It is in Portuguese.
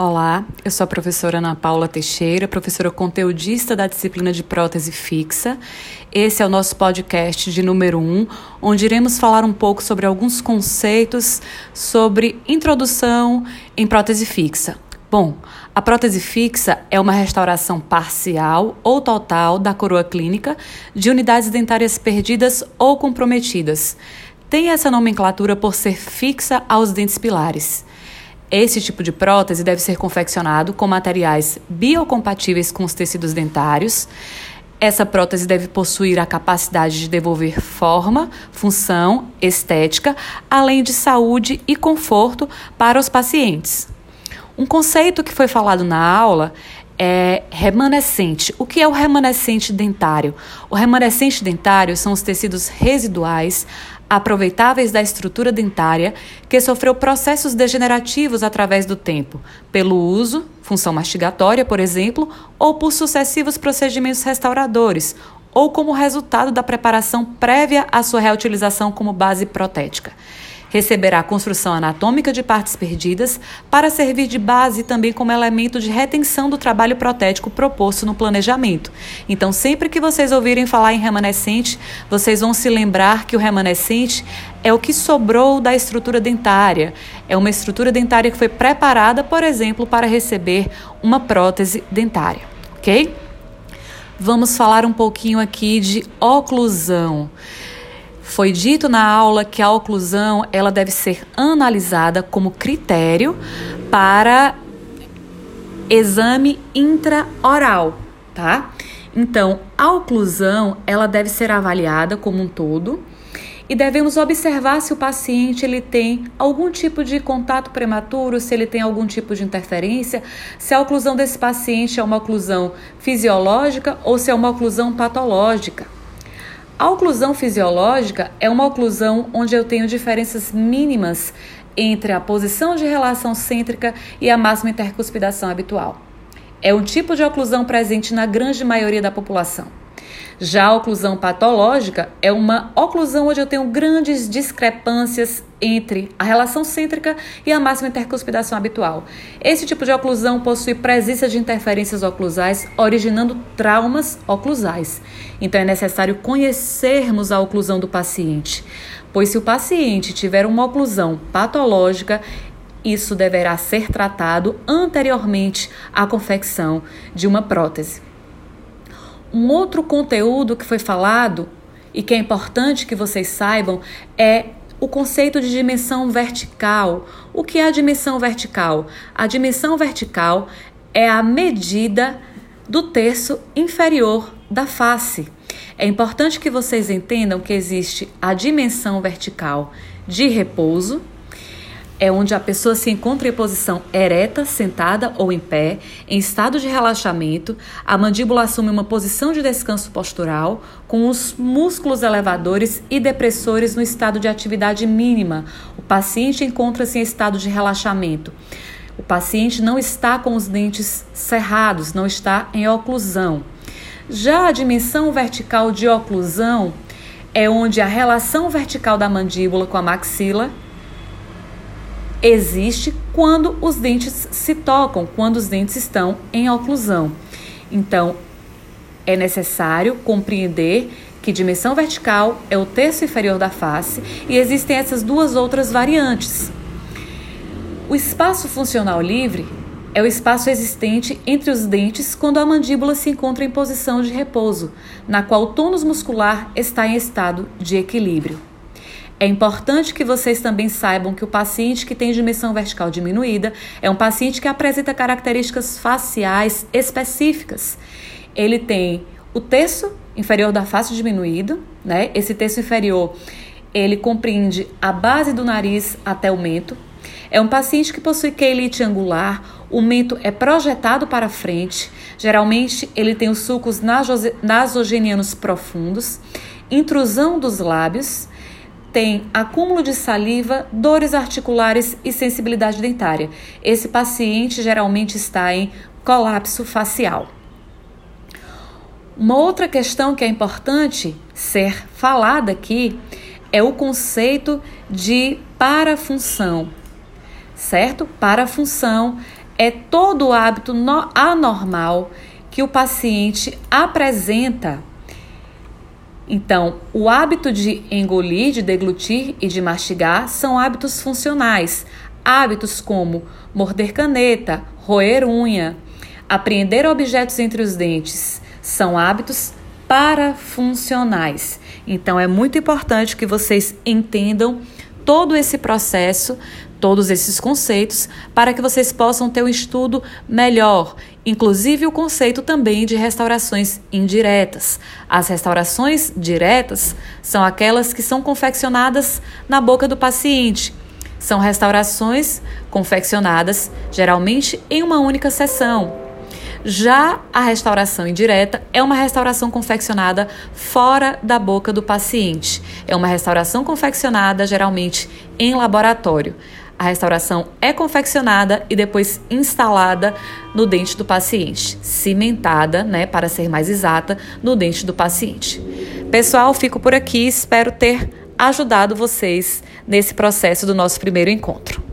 Olá, eu sou a professora Ana Paula Teixeira, professora conteudista da disciplina de prótese fixa. Esse é o nosso podcast de número 1, um, onde iremos falar um pouco sobre alguns conceitos sobre introdução em prótese fixa. Bom, a prótese fixa é uma restauração parcial ou total da coroa clínica de unidades dentárias perdidas ou comprometidas. Tem essa nomenclatura por ser fixa aos dentes pilares. Esse tipo de prótese deve ser confeccionado com materiais biocompatíveis com os tecidos dentários. Essa prótese deve possuir a capacidade de devolver forma, função, estética, além de saúde e conforto para os pacientes. Um conceito que foi falado na aula é remanescente. O que é o remanescente dentário? O remanescente dentário são os tecidos residuais aproveitáveis da estrutura dentária que sofreu processos degenerativos através do tempo, pelo uso, função mastigatória, por exemplo, ou por sucessivos procedimentos restauradores, ou como resultado da preparação prévia à sua reutilização como base protética. Receberá a construção anatômica de partes perdidas para servir de base também como elemento de retenção do trabalho protético proposto no planejamento. Então, sempre que vocês ouvirem falar em remanescente, vocês vão se lembrar que o remanescente é o que sobrou da estrutura dentária. É uma estrutura dentária que foi preparada, por exemplo, para receber uma prótese dentária, ok? Vamos falar um pouquinho aqui de oclusão. Foi dito na aula que a oclusão ela deve ser analisada como critério para exame intraoral, tá? Então, a oclusão ela deve ser avaliada como um todo e devemos observar se o paciente ele tem algum tipo de contato prematuro, se ele tem algum tipo de interferência, se a oclusão desse paciente é uma oclusão fisiológica ou se é uma oclusão patológica. A oclusão fisiológica é uma oclusão onde eu tenho diferenças mínimas entre a posição de relação cêntrica e a máxima intercuspidação habitual. É um tipo de oclusão presente na grande maioria da população. Já a oclusão patológica é uma oclusão onde eu tenho grandes discrepâncias entre a relação cêntrica e a máxima intercuspidação habitual. Esse tipo de oclusão possui presença de interferências oclusais, originando traumas oclusais. Então é necessário conhecermos a oclusão do paciente, pois se o paciente tiver uma oclusão patológica, isso deverá ser tratado anteriormente à confecção de uma prótese. Um outro conteúdo que foi falado e que é importante que vocês saibam é o conceito de dimensão vertical. O que é a dimensão vertical? A dimensão vertical é a medida do terço inferior da face. É importante que vocês entendam que existe a dimensão vertical de repouso, é onde a pessoa se encontra em posição ereta, sentada ou em pé, em estado de relaxamento. A mandíbula assume uma posição de descanso postural, com os músculos elevadores e depressores no estado de atividade mínima. O paciente encontra-se em estado de relaxamento. O paciente não está com os dentes cerrados, não está em oclusão. Já a dimensão vertical de oclusão é onde a relação vertical da mandíbula com a maxila existe quando os dentes se tocam, quando os dentes estão em oclusão. Então, é necessário compreender que dimensão vertical é o terço inferior da face e existem essas duas outras variantes. O espaço funcional livre é o espaço existente entre os dentes quando a mandíbula se encontra em posição de repouso, na qual o tônus muscular está em estado de equilíbrio. É importante que vocês também saibam que o paciente que tem dimensão vertical diminuída é um paciente que apresenta características faciais específicas. Ele tem o terço inferior da face diminuído, né? Esse terço inferior, ele compreende a base do nariz até o mento. É um paciente que possui quelite angular, o mento é projetado para frente. Geralmente, ele tem os sulcos nasogenianos profundos, intrusão dos lábios tem acúmulo de saliva, dores articulares e sensibilidade dentária. Esse paciente geralmente está em colapso facial. Uma outra questão que é importante ser falada aqui é o conceito de parafunção, certo? Parafunção é todo hábito anormal que o paciente apresenta. Então, o hábito de engolir, de deglutir e de mastigar são hábitos funcionais. Hábitos como morder caneta, roer unha, apreender objetos entre os dentes são hábitos parafuncionais. Então, é muito importante que vocês entendam todo esse processo todos esses conceitos para que vocês possam ter um estudo melhor, inclusive o conceito também de restaurações indiretas. As restaurações diretas são aquelas que são confeccionadas na boca do paciente. São restaurações confeccionadas geralmente em uma única sessão. Já a restauração indireta é uma restauração confeccionada fora da boca do paciente. É uma restauração confeccionada geralmente em laboratório. A restauração é confeccionada e depois instalada no dente do paciente, cimentada, né, para ser mais exata, no dente do paciente. Pessoal, fico por aqui, espero ter ajudado vocês nesse processo do nosso primeiro encontro.